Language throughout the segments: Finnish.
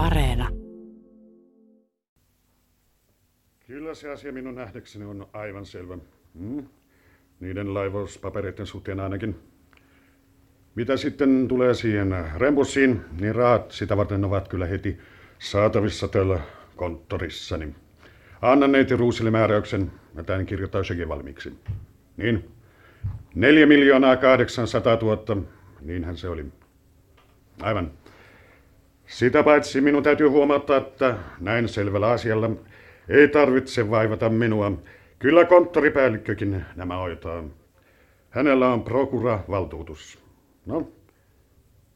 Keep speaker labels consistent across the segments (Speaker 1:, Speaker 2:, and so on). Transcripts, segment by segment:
Speaker 1: Areena.
Speaker 2: Kyllä se asia minun nähdäkseni on aivan selvä. Hmm? Niiden laivauspapereiden suhteen ainakin. Mitä sitten tulee siihen rembussiin, niin rahat sitä varten ovat kyllä heti saatavissa täällä konttorissani. Annan neiti Ruusille määräyksen, ja tämän kirjoittaa sekin valmiiksi. Niin, neljä miljoonaa 800 000, niinhän se oli. Aivan. Sitä paitsi minun täytyy huomauttaa, että näin selvällä asialla ei tarvitse vaivata minua. Kyllä konttoripäällikkökin nämä hoitaa. Hänellä on prokura-valtuutus. No,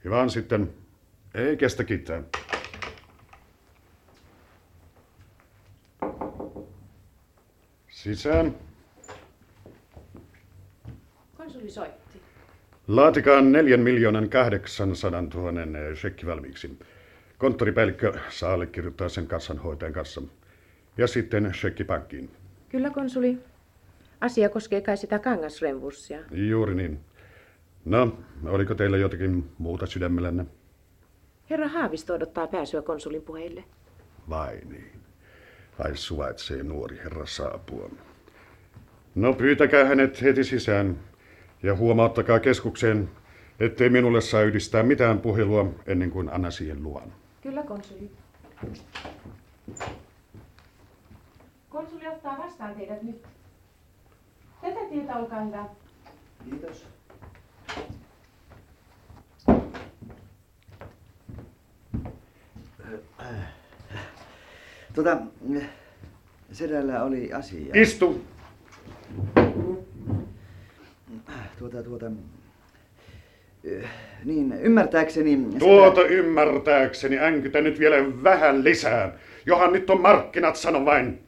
Speaker 2: hyvä on sitten. Ei kestä kiittää. Sisään.
Speaker 3: Konsuli soitti.
Speaker 2: Laatikaan neljän miljoonan kahdeksansadan tuhannen shekki valmiiksi. Konttoripäällikkö saa allekirjoittaa sen kassanhoitajan kanssa. Ja sitten shekki pankkiin.
Speaker 3: Kyllä, konsuli. Asia koskee kai sitä kangasrembussia.
Speaker 2: Juuri niin. No, oliko teillä jotakin muuta sydämellänne?
Speaker 3: Herra Haavisto odottaa pääsyä konsulin puheille.
Speaker 2: Vai niin. Ai suvaitsee nuori herra saapua. No pyytäkää hänet heti sisään ja huomauttakaa keskukseen, ettei minulle saa yhdistää mitään puhelua ennen kuin anna siihen luvan.
Speaker 3: Kyllä, konsuli. Konsuli ottaa vastaan teidät nyt. Tätä tietä, olkaa hyvä.
Speaker 4: Kiitos. Tota, sedällä oli asia.
Speaker 2: Istu!
Speaker 4: Tuota, tuota... Niin, ymmärtääkseni...
Speaker 2: Tuota ymmärtääkseni änkytä nyt vielä vähän lisää. Johan nyt on markkinat, sano vain.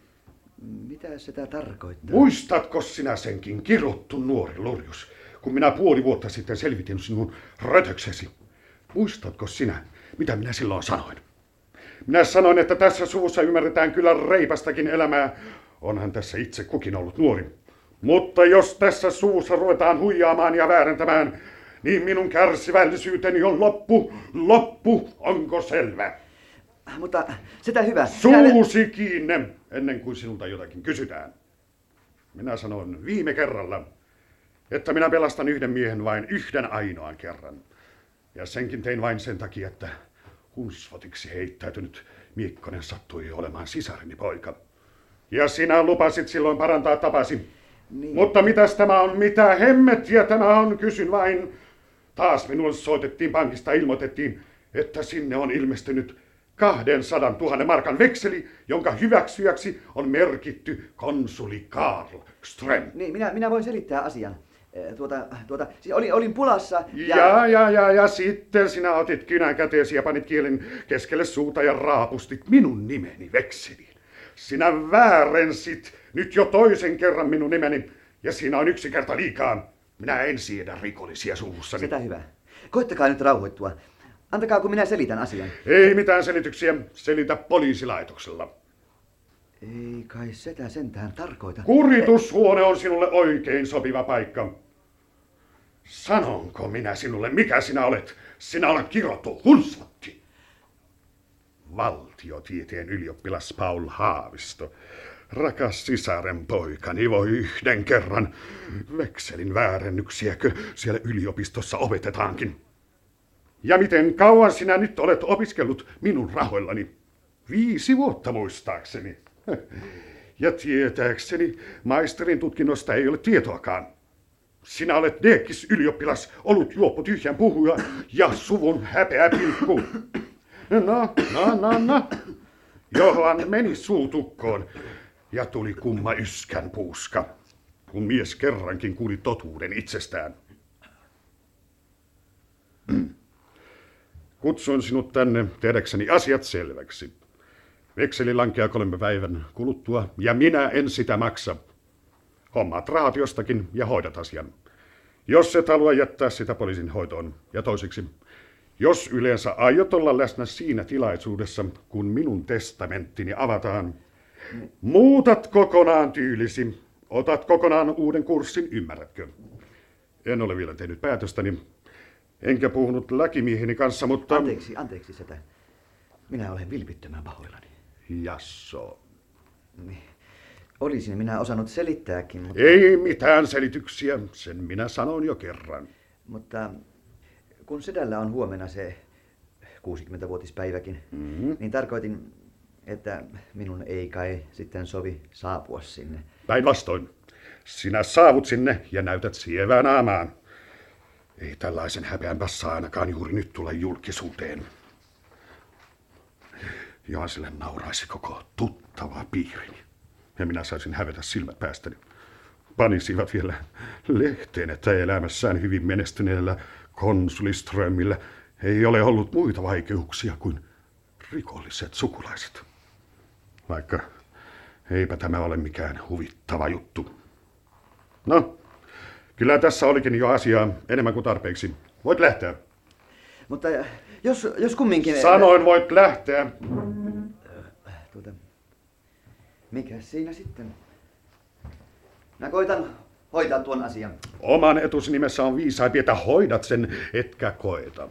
Speaker 4: Mitä sitä tarkoittaa?
Speaker 2: Muistatko sinä senkin kirottu nuori lurjus, kun minä puoli vuotta sitten selvitin sinun rötöksesi? Muistatko sinä, mitä minä silloin sanoin? Minä sanoin, että tässä suvussa ymmärretään kyllä reipastakin elämää. Onhan tässä itse kukin ollut nuori. Mutta jos tässä suvussa ruvetaan huijaamaan ja väärentämään, niin minun kärsivällisyyteni on loppu. Loppu, onko selvä?
Speaker 4: Mutta sitä hyvä.
Speaker 2: Suusi kiinni, ennen kuin sinulta jotakin kysytään. Minä sanon viime kerralla, että minä pelastan yhden miehen vain yhden ainoan kerran. Ja senkin tein vain sen takia, että hunsfotiksi heittäytynyt Miekkonen sattui olemaan sisareni poika. Ja sinä lupasit silloin parantaa tapasi. Niin. Mutta mitäs tämä on? Mitä hemmettiä tämä on? Kysyn vain. Taas minulle soitettiin pankista ilmoitettiin, että sinne on ilmestynyt 200 000 markan vekseli, jonka hyväksyjäksi on merkitty konsuli Karl Ström.
Speaker 4: Niin, minä, minä voin selittää asian. Tuota, tuota, siis olin, olin pulassa
Speaker 2: ja... Ja, ja, ja, ja sitten sinä otit kynän käteesi ja panit kielen keskelle suuta ja raapustit minun nimeni vekseliin. Sinä väärensit nyt jo toisen kerran minun nimeni, ja siinä on yksi kerta liikaa. Minä en siedä rikollisia suvussani.
Speaker 4: Sitä hyvä. Koittakaa nyt rauhoittua. Antakaa, kun minä selitän asian.
Speaker 2: Ei mitään selityksiä. Selitä poliisilaitoksella.
Speaker 4: Ei kai sitä sentään tarkoita.
Speaker 2: Kuritushuone on sinulle oikein sopiva paikka. Sanonko minä sinulle, mikä sinä olet? Sinä olet kirottu hunsvatti. Valtiotieteen ylioppilas Paul Haavisto. Rakas sisaren poikani, voi yhden kerran. Vekselin väärennyksiäkö siellä yliopistossa opetetaankin? Ja miten kauan sinä nyt olet opiskellut minun rahoillani? Viisi vuotta muistaakseni. Ja tietääkseni maisterin tutkinnosta ei ole tietoakaan. Sinä olet Deekis ylioppilas, ollut juoppo tyhjän puhuja ja suvun häpeä pilkku. No, no, no, no. Johan meni suutukkoon ja tuli kumma yskän puuska, kun mies kerrankin kuuli totuuden itsestään. Kutsuin sinut tänne tehdäkseni asiat selväksi. Vekseli lankeaa kolme päivän kuluttua, ja minä en sitä maksa. Hommaat rahat jostakin ja hoidat asian. Jos et halua jättää sitä poliisin hoitoon. Ja toiseksi, jos yleensä aiot olla läsnä siinä tilaisuudessa, kun minun testamenttini avataan, muutat kokonaan tyylisi. Otat kokonaan uuden kurssin, ymmärrätkö? En ole vielä tehnyt päätöstäni, enkä puhunut lakimieheni kanssa, mutta...
Speaker 4: Anteeksi, anteeksi sitä. Minä olen vilpittömän pahoillani.
Speaker 2: Jasso.
Speaker 4: Niin. Olisin minä osannut selittääkin, mutta...
Speaker 2: Ei mitään selityksiä, sen minä sanoin jo kerran.
Speaker 4: Mutta kun sedällä on huomenna se 60-vuotispäiväkin,
Speaker 2: Mm-hmm.
Speaker 4: niin tarkoitin, että minun ei kai sitten sovi saapua sinne.
Speaker 2: Päinvastoin. Sinä saavut sinne ja näytät sievää naamaan. Ei tällaisen häpeän saa ainakaan juuri nyt tulla julkisuuteen. Jaasille nauraisi koko tuttava piirini. Ja minä saisin hävetä silmät päästäni. Panisivat vielä lehteen, että elämässään hyvin menestyneellä konsuliströmmillä ei ole ollut muita vaikeuksia kuin rikolliset sukulaiset. Vaikka eipä tämä ole mikään huvittava juttu. No, kyllä tässä olikin jo asiaa enemmän kuin tarpeeksi. Voit lähteä.
Speaker 4: Mutta jos, jos kumminkin...
Speaker 2: Sanoin, voit lähteä.
Speaker 4: Tuota, mikä siinä sitten? Mä koitan hoitaa tuon asian.
Speaker 2: Oman etusi nimessä on viisaampi, että hoidat sen, etkä koeta.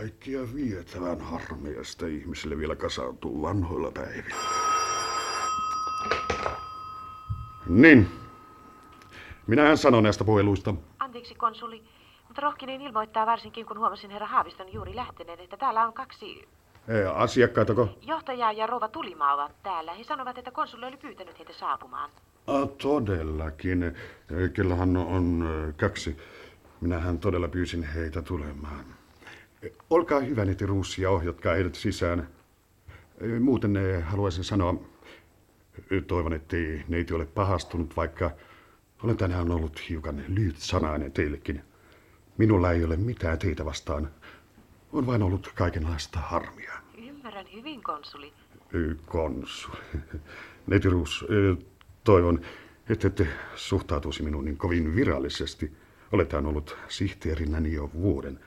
Speaker 2: Kaikkia vietävän harmiasta ihmisille vielä kasautuu vanhoilla päivillä. Niin. Minähän sanon näistä puheluista.
Speaker 1: Anteeksi, konsuli, mutta rohkinen ilmoittaa varsinkin, kun huomasin herra Haaviston juuri lähteneen, että täällä on kaksi
Speaker 2: Ei, Asiakkaitako?
Speaker 1: johtajaa ja rouva Tulimaa ovat täällä. He sanovat, että konsuli oli pyytänyt heitä saapumaan.
Speaker 2: Ah, todellakin. Kellohan on kaksi. Minähän todella pyysin heitä tulemaan. Olkaa hyvä, neiti Ruussi, ja ohjatkaa heidät sisään. Muuten haluaisin sanoa, toivon, ettei neiti ole pahastunut, vaikka olen tänään ollut hiukan lyhytsanainen teillekin. Minulla ei ole mitään teitä vastaan. On vain ollut kaikenlaista harmia.
Speaker 1: Ymmärrän hyvin, konsuli.
Speaker 2: Ö, Konsul. Neiti Ruus, ö, toivon, että ette suhtautuisi minuun niin kovin virallisesti. Oletaan ollut sihteerinäni jo vuoden.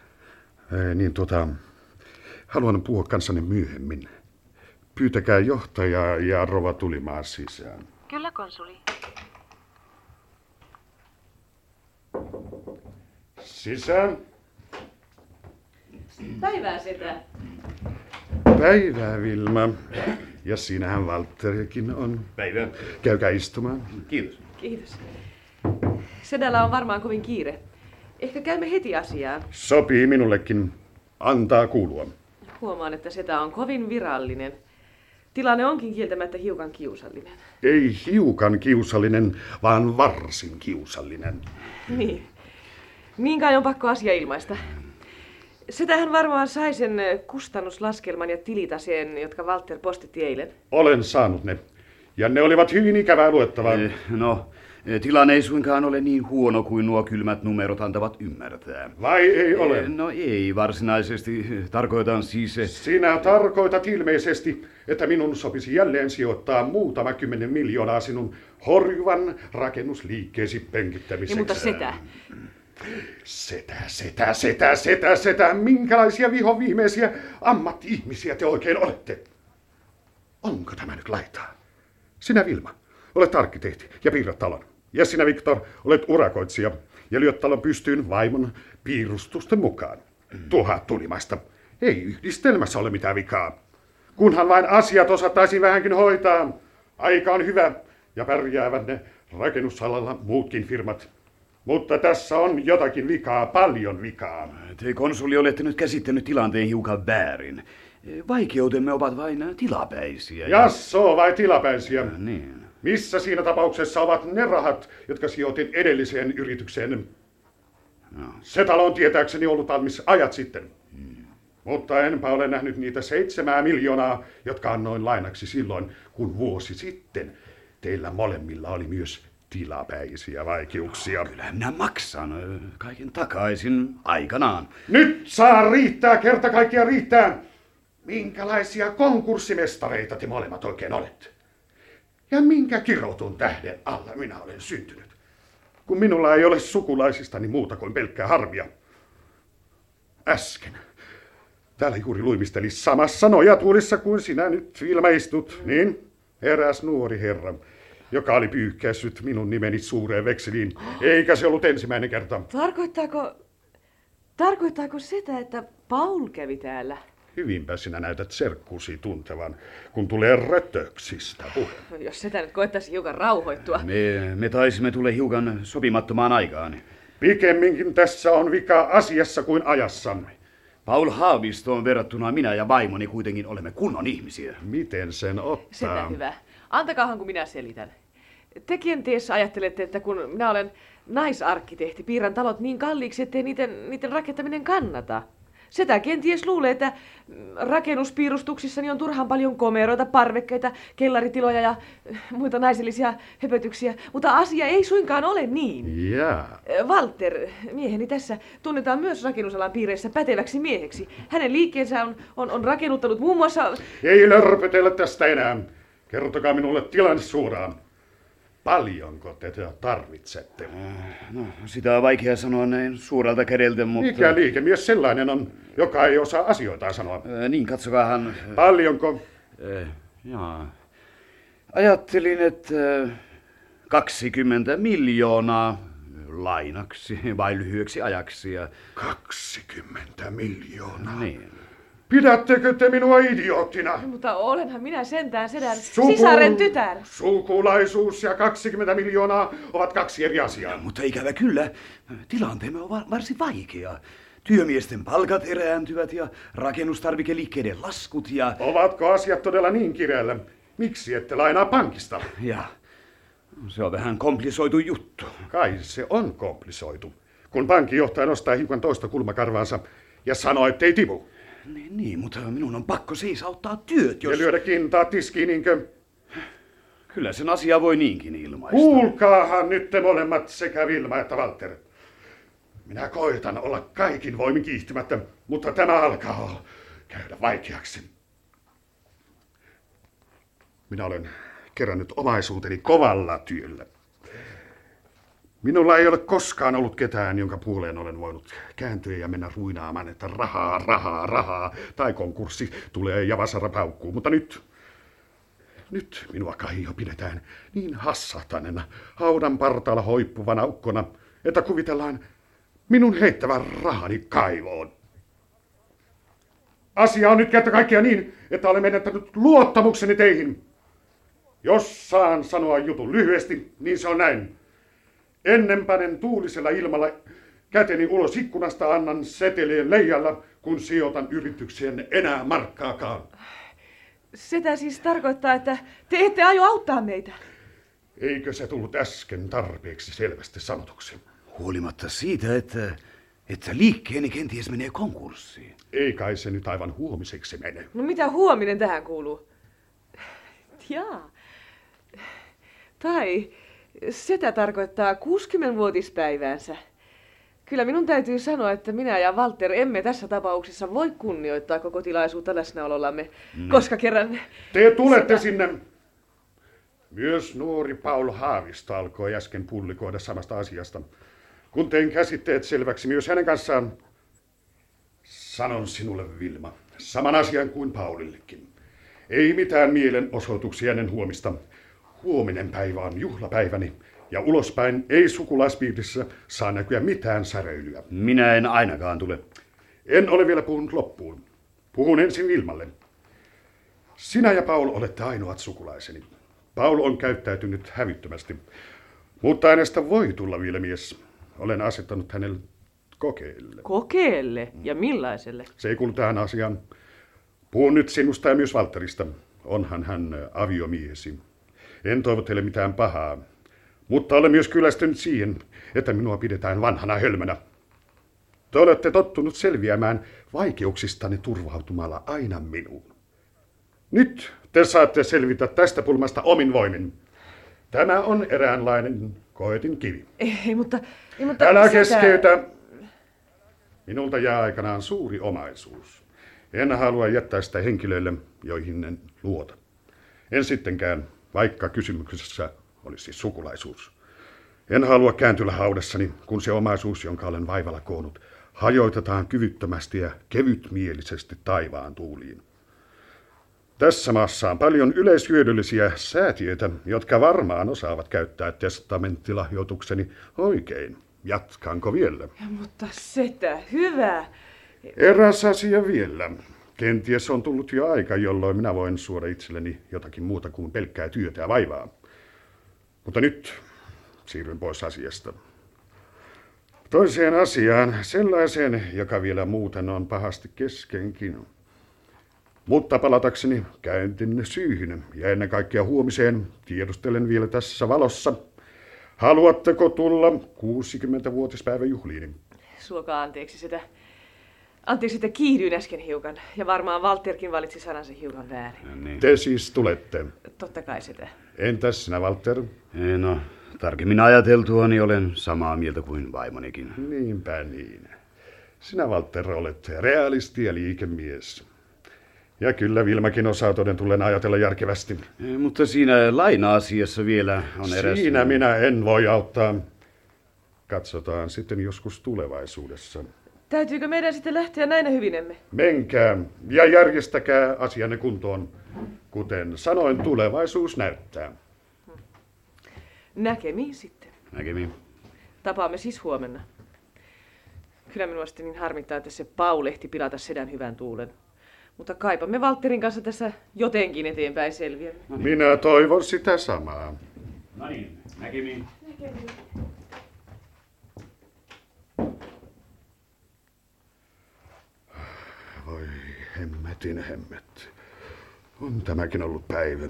Speaker 2: Ö, Niin tuota, haluan puhua kanssanne myöhemmin. Pyytäkää johtaja ja rova tulimaan sisään.
Speaker 1: Kyllä, konsuli.
Speaker 2: Sisään.
Speaker 3: Päivää sitä.
Speaker 2: Päivää, Vilma. Ja siinähän Valtterikin on.
Speaker 5: Päivä.
Speaker 2: Käykää istumaan.
Speaker 5: Kiitos.
Speaker 3: Kiitos. Sedällä on varmaan kovin kiire. Ehkä käymme heti asiaan.
Speaker 2: Sopii minullekin. Antaa kuulua.
Speaker 3: Huomaan, että setä on kovin virallinen. Tilanne onkin kieltämättä hiukan kiusallinen.
Speaker 2: Ei hiukan kiusallinen, vaan varsin kiusallinen.
Speaker 3: Niin. Niin kai on pakko asia ilmaista. Setähän varmaan sai sen kustannuslaskelman ja tilitaseen, jotka Walter postitti eilen.
Speaker 2: Olen saanut ne. Ja ne olivat hyvin ikävää luettavaa.
Speaker 5: Eh, No, eh, tilanne ei suinkaan ole niin huono kuin nuo kylmät numerot antavat ymmärtää.
Speaker 2: Vai ei ole?
Speaker 5: Eh, No ei varsinaisesti. Tarkoitan siis... eh,
Speaker 2: Sinä tarkoitat ilmeisesti, että minun sopisi jälleen sijoittaa muutama kymmenen miljoonaa sinun horjuvan rakennusliikkeesi penkittämiseksi.
Speaker 3: Mutta setä.
Speaker 2: Setä, setä, setä, setä, setä. Minkälaisia vihoviimeisiä ammatti-ihmisiä te oikein olette? Onko tämä nyt laitaa? Sinä Vilma, olet arkkitehti ja piirrät talon. Ja sinä Viktor, olet urakoitsija ja lyöt talon pystyyn vaimon piirustusten mukaan. Tuhat tulimaista. Ei yhdistelmässä ole mitään vikaa. Kunhan vain asiat osattaisiin vähänkin hoitaa. Aika on hyvä ja pärjäävät ne rakennusalalla muutkin firmat. Mutta tässä on jotakin vikaa, paljon vikaa.
Speaker 5: Te konsuli olette nyt käsittänyt tilanteen hiukan väärin. Vaikeutemme ovat vain tilapäisiä.
Speaker 2: Jasso vai tilapäisiä?
Speaker 5: Niin.
Speaker 2: Missä siinä tapauksessa ovat ne rahat, jotka sijoitin edelliseen yritykseen?
Speaker 5: No.
Speaker 2: Se talo on tietääkseni ollut valmis ajat sitten. Mutta enpä ole nähnyt niitä seitsemää miljoonaa, jotka annoin lainaksi silloin, kun vuosi sitten teillä molemmilla oli myös tilapäisiä vaikeuksia.
Speaker 5: Kyllä minä maksan kaiken takaisin aikanaan.
Speaker 2: Nyt saa riittää, kerta kaikkiaan riittää. Minkälaisia konkurssimestareita te molemmat oikein olette? Ja minkä kirotun tähden alla minä olen syntynyt? Kun minulla ei ole sukulaisistani muuta kuin pelkkää harmia. Äsken. Täällä juuri luimisteli samassa nojatuolissa kuin sinä nyt ilmeistut, niin? Eräs nuori herra, joka oli pyyhkäissyt minun nimeni suureen vekseliin, eikä se ollut ensimmäinen kerta.
Speaker 3: Tarkoittaako, tarkoittaako sitä, että Paul kävi täällä?
Speaker 2: Hyvinpä sinä näytät serkkusi tuntevan, kun tulee rötöksistä puhe.
Speaker 3: Jos sitä nyt koettaisi hiukan rauhoittua.
Speaker 5: Me, me taisimme tule hiukan sopimattomaan aikaan.
Speaker 2: Pikemminkin tässä on vika asiassa kuin ajassa.
Speaker 5: Paul Haavistoon verrattuna minä ja vaimoni kuitenkin olemme kunnon ihmisiä.
Speaker 2: Miten sen ottaa?
Speaker 3: Sitä hyvä. Antakaahan kun minä selitän. Te kenties ajattelette, että kun minä olen naisarkkitehti, piirrän talot niin kalliiksi, ettei niiden, niiden rakentaminen kannata. Sitä kenties luulee, että rakennuspiirustuksissani on turhan paljon komeroita, parvekkeita, kellaritiloja ja muita naisellisia höpötyksiä, mutta asia ei suinkaan ole niin.
Speaker 2: Jaa.
Speaker 3: Walter, mieheni tässä, tunnetaan myös rakennusalan piireissä päteväksi mieheksi. Hänen liikkeensä on, on, on rakennuttanut muun muassa...
Speaker 2: Ei lörpötellä tästä enää. Kertokaa minulle tilanne suoraan. Paljonko te tarvitsette?
Speaker 5: No, sitä on vaikea sanoa näin suurelta kädeltä, mutta...
Speaker 2: Mikä liikemies sellainen on, joka ei osaa asioita sanoa?
Speaker 5: Äh, niin, katsokaahan.
Speaker 2: Paljonko?
Speaker 5: Äh, jaa. Ajattelin, että äh, 20 miljoonaa lainaksi vai lyhyeksi ajaksi. Ja...
Speaker 2: 20 miljoonaa.
Speaker 5: Niin.
Speaker 2: Pidättekö te minua idioottina?
Speaker 3: Mutta olenhan minä sentään sedän
Speaker 2: Suku-
Speaker 3: sisaren tytär.
Speaker 2: Sukulaisuus ja 20 miljoonaa ovat kaksi eri asiaa.
Speaker 5: Mutta ikävä kyllä, tilanteemme on va- varsin vaikea. Työmiesten palkat erääntyvät ja rakennustarvikeliikkeiden laskut ja...
Speaker 2: Ovatko asiat todella niin kireällä? Miksi ette lainaa pankista?
Speaker 5: Ja se on vähän komplisoitu juttu.
Speaker 2: Kai se on komplisoitu. Kun pankinjohtaja nostaa hiukan toista kulmakarvaansa ja sanoo, ettei tipu.
Speaker 5: Niin, niin, mutta minun on pakko siis auttaa työt,
Speaker 2: Ja
Speaker 5: jos...
Speaker 2: lyödä kintaa tiskiin, niinkö?
Speaker 5: Kyllä sen asia voi niinkin ilmaista.
Speaker 2: Kuulkaahan nyt te molemmat sekä Vilma että Walter. Minä koitan olla kaikin voimin kiihtymättä, mutta tämä alkaa käydä vaikeaksi. Minä olen kerännyt omaisuuteni kovalla työllä. Minulla ei ole koskaan ollut ketään, jonka puoleen olen voinut kääntyä ja mennä ruinaamaan, että rahaa, rahaa, rahaa, tai konkurssi tulee ja vasara paukkuu. Mutta nyt, nyt minua kai jo pidetään niin hassahtaneena, haudan partaalla hoippuvana ukkona, että kuvitellaan minun heittävän rahani kaivoon. Asia on nyt kerta kaikkia niin, että olen menettänyt luottamukseni teihin. Jos saan sanoa jutun lyhyesti, niin se on näin. Ennen panen tuulisella ilmalla käteni ulos ikkunasta annan setelien leijalla, kun sijoitan yritykseen enää markkaakaan.
Speaker 3: Sitä siis tarkoittaa, että te ette aio auttaa meitä.
Speaker 2: Eikö se tullut äsken tarpeeksi selvästi sanotuksi?
Speaker 5: Huolimatta siitä, että, että liikkeeni kenties menee konkurssiin.
Speaker 2: Ei kai se nyt aivan huomiseksi mene.
Speaker 3: No mitä huominen tähän kuuluu? Jaa. Tai sitä tarkoittaa 60-vuotispäiväänsä. Kyllä minun täytyy sanoa, että minä ja Walter emme tässä tapauksessa voi kunnioittaa koko tilaisuutta läsnäolollamme, koska kerran...
Speaker 2: Te tulette sinne. Myös nuori Paul Haavisto alkoi äsken pullikoida samasta asiasta. Kun tein käsitteet selväksi myös hänen kanssaan, sanon sinulle Vilma, saman asian kuin Paulillekin. Ei mitään mielenosoituksia ennen huomista. Huominen päivä on juhlapäiväni, ja ulospäin ei sukulaispiirissä saa näkyä mitään säröilyä.
Speaker 5: Minä en ainakaan tule.
Speaker 2: En ole vielä puhunut loppuun. Puhun ensin Vilmalle. Sinä ja Paul olette ainoat sukulaiseni. Paul on käyttäytynyt hävyttömästi, mutta hänestä voi tulla vielä mies. Olen asettanut hänelle kokeille.
Speaker 3: Kokeelle? Ja millaiselle?
Speaker 2: Se ei kuulu tähän asiaan. Puhun nyt sinusta ja myös Valterista. Onhan hän aviomiesi. En toivo teille mitään pahaa, mutta olen myös kyllästynyt siihen, että minua pidetään vanhana hölmönä. Te olette tottunut selviämään vaikeuksistanne turvautumalla aina minuun. Nyt te saatte selvitä tästä pulmasta omin voimin. Tämä on eräänlainen koetin kivi.
Speaker 3: Ei, mutta... Ei, mutta
Speaker 2: Älä
Speaker 3: sitä-
Speaker 2: keskeytä. Minulta jää aikanaan suuri omaisuus. En halua jättää sitä henkilöille, joihin en luota. En sittenkään, vaikka kysymyksessä olisi sukulaisuus. En halua kääntyä haudassani, kun se omaisuus, jonka olen vaivalla koonnut, hajoitetaan kyvyttömästi ja kevytmielisesti taivaan tuuliin. Tässä maassa on paljon yleishyödyllisiä säätiöitä, jotka varmaan osaavat käyttää testamenttilahjoitukseni oikein. Jatkanko vielä?
Speaker 3: Ja, mutta setä, hyvä.
Speaker 2: Eräs asia vielä. Kenties on tullut jo aika, jolloin minä voin suoda itselleni jotakin muuta kuin pelkkää työtä ja vaivaa. Mutta nyt siirryn pois asiasta. Toiseen asiaan, sellaiseen, joka vielä muuten on pahasti keskenkin. Mutta palatakseni käyntin syyhyn ja ennen kaikkea huomiseen tiedustelen vielä tässä valossa. Haluatteko tulla 60-vuotispäiväjuhliini?
Speaker 3: Suokaa anteeksi sitä. Anteeksi, että kiihdyin äsken hiukan. Ja varmaan Walterkin valitsi sanansa hiukan väärin.
Speaker 5: No niin.
Speaker 2: Te siis tulette.
Speaker 3: Totta kai sitä.
Speaker 2: Entäs sinä, Walter?
Speaker 5: Ei, No, tarkemmin ajateltua, niin olen samaa mieltä kuin vaimonikin.
Speaker 2: Niinpä niin. Sinä, Walter, olet realisti ja liikemies. Ja kyllä Vilmakin osaa toden tullen ajatella järkevästi.
Speaker 5: Mutta siinä laina-asiassa vielä on eräs...
Speaker 2: Siinä minä en voi auttaa. Katsotaan sitten joskus tulevaisuudessa.
Speaker 3: Täytyykö meidän sitten lähteä näinä hyvinemme?
Speaker 2: Menkää ja järjestäkää asianne kuntoon. Kuten sanoin, tulevaisuus näyttää.
Speaker 3: Näkemiin sitten.
Speaker 5: Näkemiin.
Speaker 3: Tapaamme siis huomenna. Kyllä minua sitten niin harmittaa, että se Paul ehti pilata sedän hyvän tuulen. Mutta kaipa me Valtterin kanssa tässä jotenkin eteenpäin selviämme.
Speaker 2: Minä toivon sitä samaa.
Speaker 5: No niin, näkemiin.
Speaker 2: Voi hemmetin hemmet. On tämäkin ollut päivä.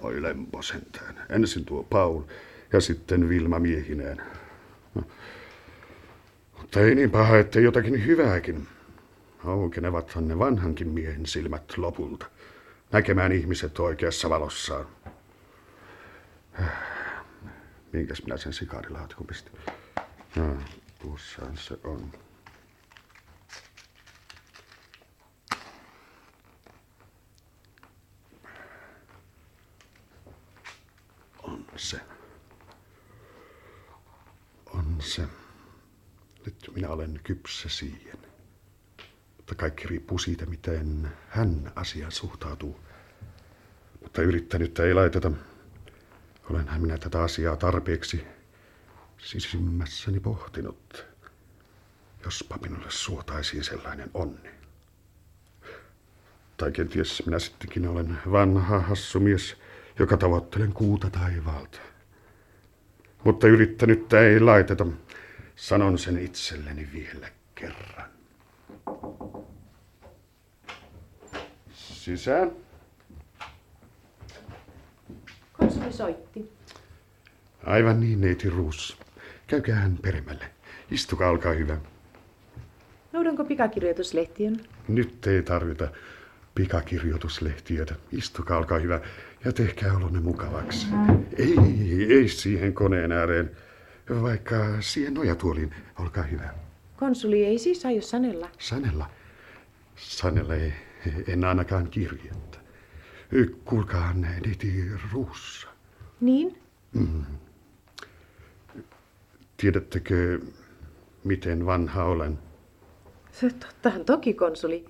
Speaker 2: Oi lempo sentään. Ensin tuo Paul ja sitten Vilma miehineen. No. Mutta ei niin paha, että jotakin hyvääkin. Aukenevathan ne vanhankin miehen silmät lopulta. Näkemään ihmiset oikeassa valossaan. Minkäs minä sen sikarilaatikon pistin? No, tuossahan se on. On se. On se. Nyt minä olen kypsä siihen. Mutta kaikki riippuu siitä, miten hän asiaan suhtautuu. Mutta yrittänyt ei laiteta. Olenhan minä tätä asiaa tarpeeksi sisimmässäni pohtinut. Jospa minulle suotaisiin sellainen onni. Tai kenties minä sittenkin olen vanha hassumies, joka tavoittelen kuuta taivaalta. Mutta yrittänyt ei laiteta. Sanon sen itselleni vielä kerran. Sisään.
Speaker 1: Konsuli soitti.
Speaker 2: Aivan niin, neiti Ruus. Käykäähän peremmälle. Istukaa, olkaa hyvä.
Speaker 1: Noudanko pikakirjoituslehtiön?
Speaker 2: Nyt ei tarvita pikakirjoituslehtiötä. Istukaa, olkaa hyvä, ja tehkää olonne mukavaksi. Ei, ei siihen koneen ääreen, vaikka siihen nojatuoliin. Olkaa hyvä.
Speaker 1: Konsuli ei siis aio sanella.
Speaker 2: Sanella. Sanella ei, en ainakaan kirjettä. Kuulkaa, neiti Ruussa.
Speaker 1: Niin?
Speaker 2: Tiedättekö, miten vanha olen?
Speaker 1: Se tottahan toki, konsuli.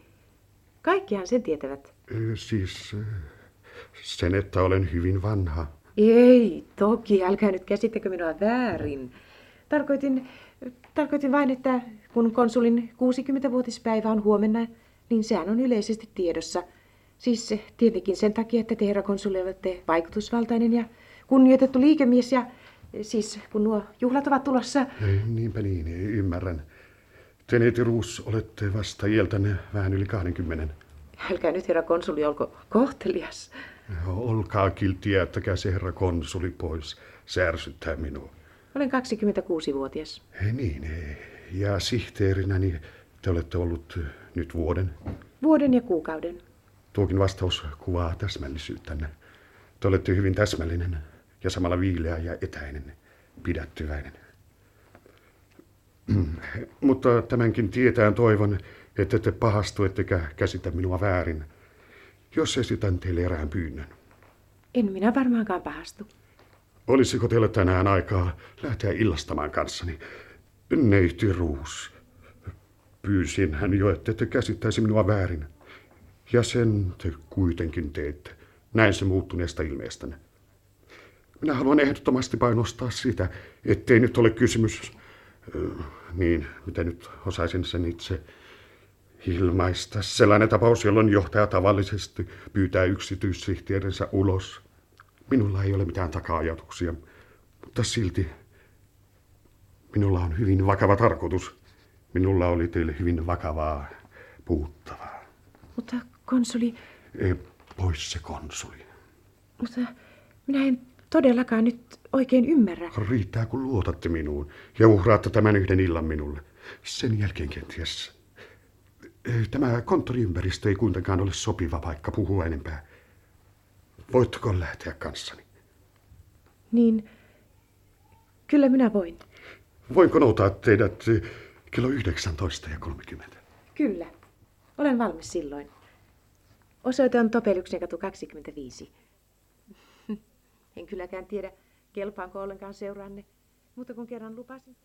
Speaker 1: Kaikkihan sen tietävät.
Speaker 2: Siis sen, että olen hyvin vanha.
Speaker 1: Ei, toki, älkää nyt käsittäkö minua väärin. Tarkoitin, tarkoitin vain, että kun konsulin 60-vuotispäivä on huomenna, niin sehän on yleisesti tiedossa. Siis se tietenkin sen takia, että te, herra konsuli, olette vaikutusvaltainen ja kunnioitettu liikemies ja siis kun nuo juhlat ovat tulossa,
Speaker 2: Ei, niinpä niin, ymmärrän. Te, neiti Ruus, olette vasta iältänne vähän yli 20.
Speaker 1: älkää nyt herra konsuli olko kohtelias.
Speaker 2: Olkaa kiltti, jättäkää se herra konsuli pois. Se ärsyttää minua.
Speaker 1: Olen 26-vuotias.
Speaker 2: Ei niin, ei. Ja sihteerinä, niin te olette ollut nyt vuoden.
Speaker 1: Vuoden ja kuukauden.
Speaker 2: Tuokin vastaus kuvaa täsmällisyyttänne. Te olette hyvin täsmällinen ja samalla viileä ja etäinen, pidättyväinen. Mutta tämänkin tietään toivon, että te pahastu ettekä käsitä minua väärin, jos esitän teille erään pyynnön.
Speaker 1: En minä varmaankaan pahastu.
Speaker 2: Olisiko teillä tänään aikaa lähteä illastamaan kanssani? Neiti Ruus. Pyysin hän jo, että te käsittäisi minua väärin. Ja sen te kuitenkin teette. Näin se muuttuneesta ilmeestänne. Minä haluan ehdottomasti painostaa sitä, ettei nyt ole kysymys, niin, mitä nyt osaisin sen itse ilmaista. Sellainen tapaus, jolloin johtaja tavallisesti pyytää yksityissihteerinsä ulos. Minulla ei ole mitään taka-ajatuksia, mutta silti minulla on hyvin vakava tarkoitus. Minulla oli teille hyvin vakavaa puuttavaa.
Speaker 1: Mutta konsuli,
Speaker 2: Ei, pois se konsuli.
Speaker 1: mutta minä en todellakaan nyt oikein ymmärrä.
Speaker 2: Riittää, kun luotatte minuun ja uhraatte tämän yhden illan minulle. Sen jälkeen kenties. Ei, Tämä konttoriympäristö ei kuitenkaan ole sopiva paikka puhua enempää. Voitteko lähteä kanssani?
Speaker 1: Niin, kyllä minä voin.
Speaker 2: Voinko noutaa teidät kello 19 ja 30?
Speaker 1: Kyllä. Olen valmis silloin. Osoite on Topelyksen katu 25. En kylläkään tiedä, kelpaanko ollenkaan seuraanne, mutta kun kerran lupasin.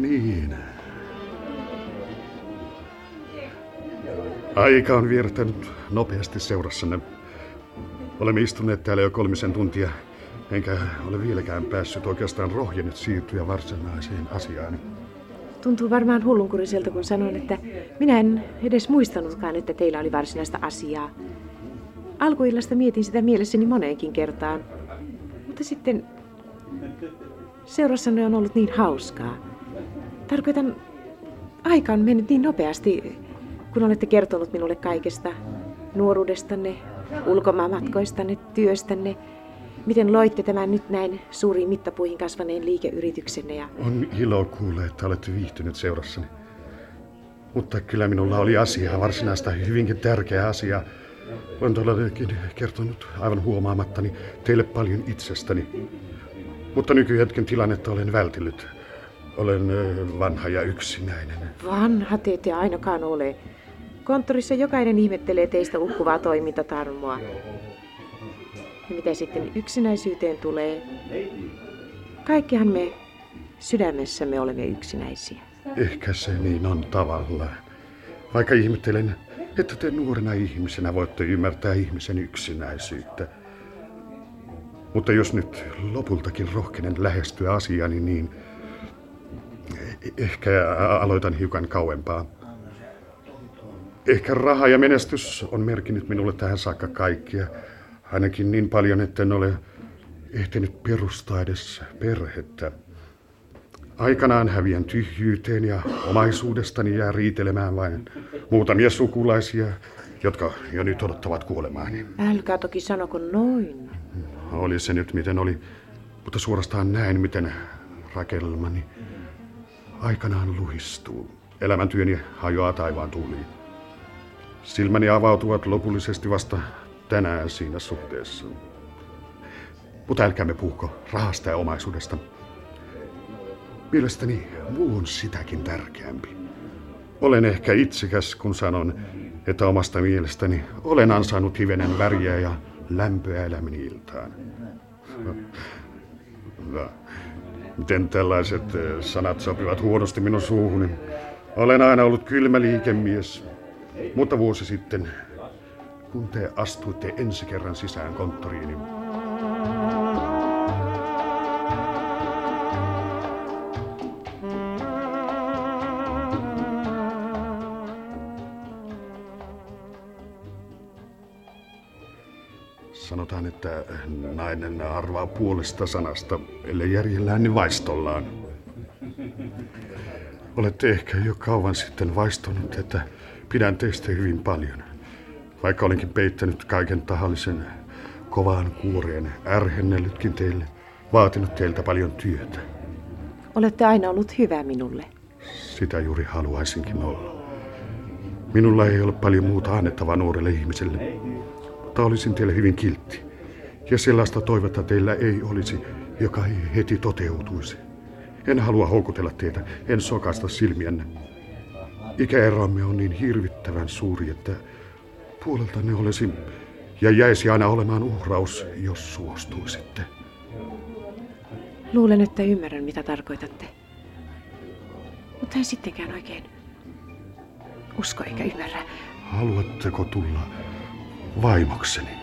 Speaker 2: Niin. Aika on viertänyt nopeasti seurassanne. Olemme istuneet täällä jo kolmisen tuntia, enkä ole vieläkään päässyt oikeastaan rohjennut siirtyä varsinaiseen asiaan.
Speaker 1: Tuntuu varmaan hullunkuriselta, kun sanon, että minä en edes muistanutkaan, että teillä oli varsinaista asiaa. Alkuillasta mietin sitä mielessäni moneenkin kertaan. Mutta sitten seurassanne on ollut niin hauskaa. Tarkoitan, aika on mennyt niin nopeasti, kun olette kertonut minulle kaikesta. Nuoruudestanne, ulkomaanmatkoistanne, työstänne. Miten loitte tämän nyt näin suuriin mittapuihin kasvaneen liikeyrityksenne ja
Speaker 2: On ilo kuulla, että olette viihtynyt seurassani. Mutta kyllä minulla oli asiaa, varsinaista hyvinkin tärkeää asiaa. Olen todellakin kertonut aivan huomaamattani teille paljon itsestäni. Mutta nykyhetken tilannetta olen vältellyt. Olen vanha ja yksinäinen.
Speaker 1: Vanha te ette ainakaan ole. Konttorissa jokainen ihmettelee teistä uhkuvaa toimintatarmoa. Ja mitä sitten yksinäisyyteen tulee? Kaikkihan me sydämessämme olemme yksinäisiä.
Speaker 2: Ehkä se niin on tavallaan. Vaikka ihmettelen, että te nuorena ihmisenä voitte ymmärtää ihmisen yksinäisyyttä. Mutta jos nyt lopultakin rohkenen lähestyä asiani, niin ehkä aloitan hiukan kauempaa. Ehkä raha ja menestys on merkinnyt minulle tähän saakka kaikkia. Ainakin niin paljon, että en ole ehtinyt perustaa edes perhettä. Aikanaan häviän tyhjyyteen ja omaisuudestani jää riitelemään vain muutamia sukulaisia, jotka jo nyt odottavat kuolemaani.
Speaker 1: Älkää toki sanoko noin.
Speaker 2: Oli se nyt miten oli, mutta suorastaan näin, miten rakelmani aikanaan luhistuu. Elämäntyöni hajoaa taivaan tuuliin. Silmäni avautuvat lopullisesti vasta tänään siinä suhteessa. Mutta älkäämme puhuko rahasta ja omaisuudesta. Mielestäni muu on sitäkin tärkeämpi. Olen ehkä itsekäs, kun sanon, että omasta mielestäni olen ansainnut hivenen väriä ja lämpöä elämäni iltaan. No, miten tällaiset eh, sanat sopivat huonosti minun suuhuni? Olen aina ollut kylmä liikemies, mutta vuosi sitten, kun te astuitte ensi kerran sisään konttoriini, Sanotaan, että nainen arvaa puolesta sanasta, ellei järjellään, niin vaistollaan. Olette ehkä jo kauan sitten vaistonut, että pidän teistä hyvin paljon. Vaikka olenkin peittänyt kaiken tahallisen kovaan kuoreen, ärhennellytkin teille, vaatinut teiltä paljon työtä.
Speaker 1: Olette aina ollut hyvä minulle.
Speaker 2: Sitä juuri haluaisinkin olla. Minulla ei ole paljon muuta annettavaa nuorelle ihmiselle, mutta olisin teille hyvin kiltti. Ja sellaista toivetta teillä ei olisi, joka ei heti toteutuisi. En halua houkutella teitä, en sokaista silmiänne. ikäeromme on niin hirvittävän suuri, että puolelta ne olisi ja jäisi aina olemaan uhraus, jos suostuisitte.
Speaker 1: Luulen, että ymmärrän, mitä tarkoitatte. Mutta en sittenkään oikein usko eikä ymmärrä.
Speaker 2: Haluatteko tulla vaimokseni?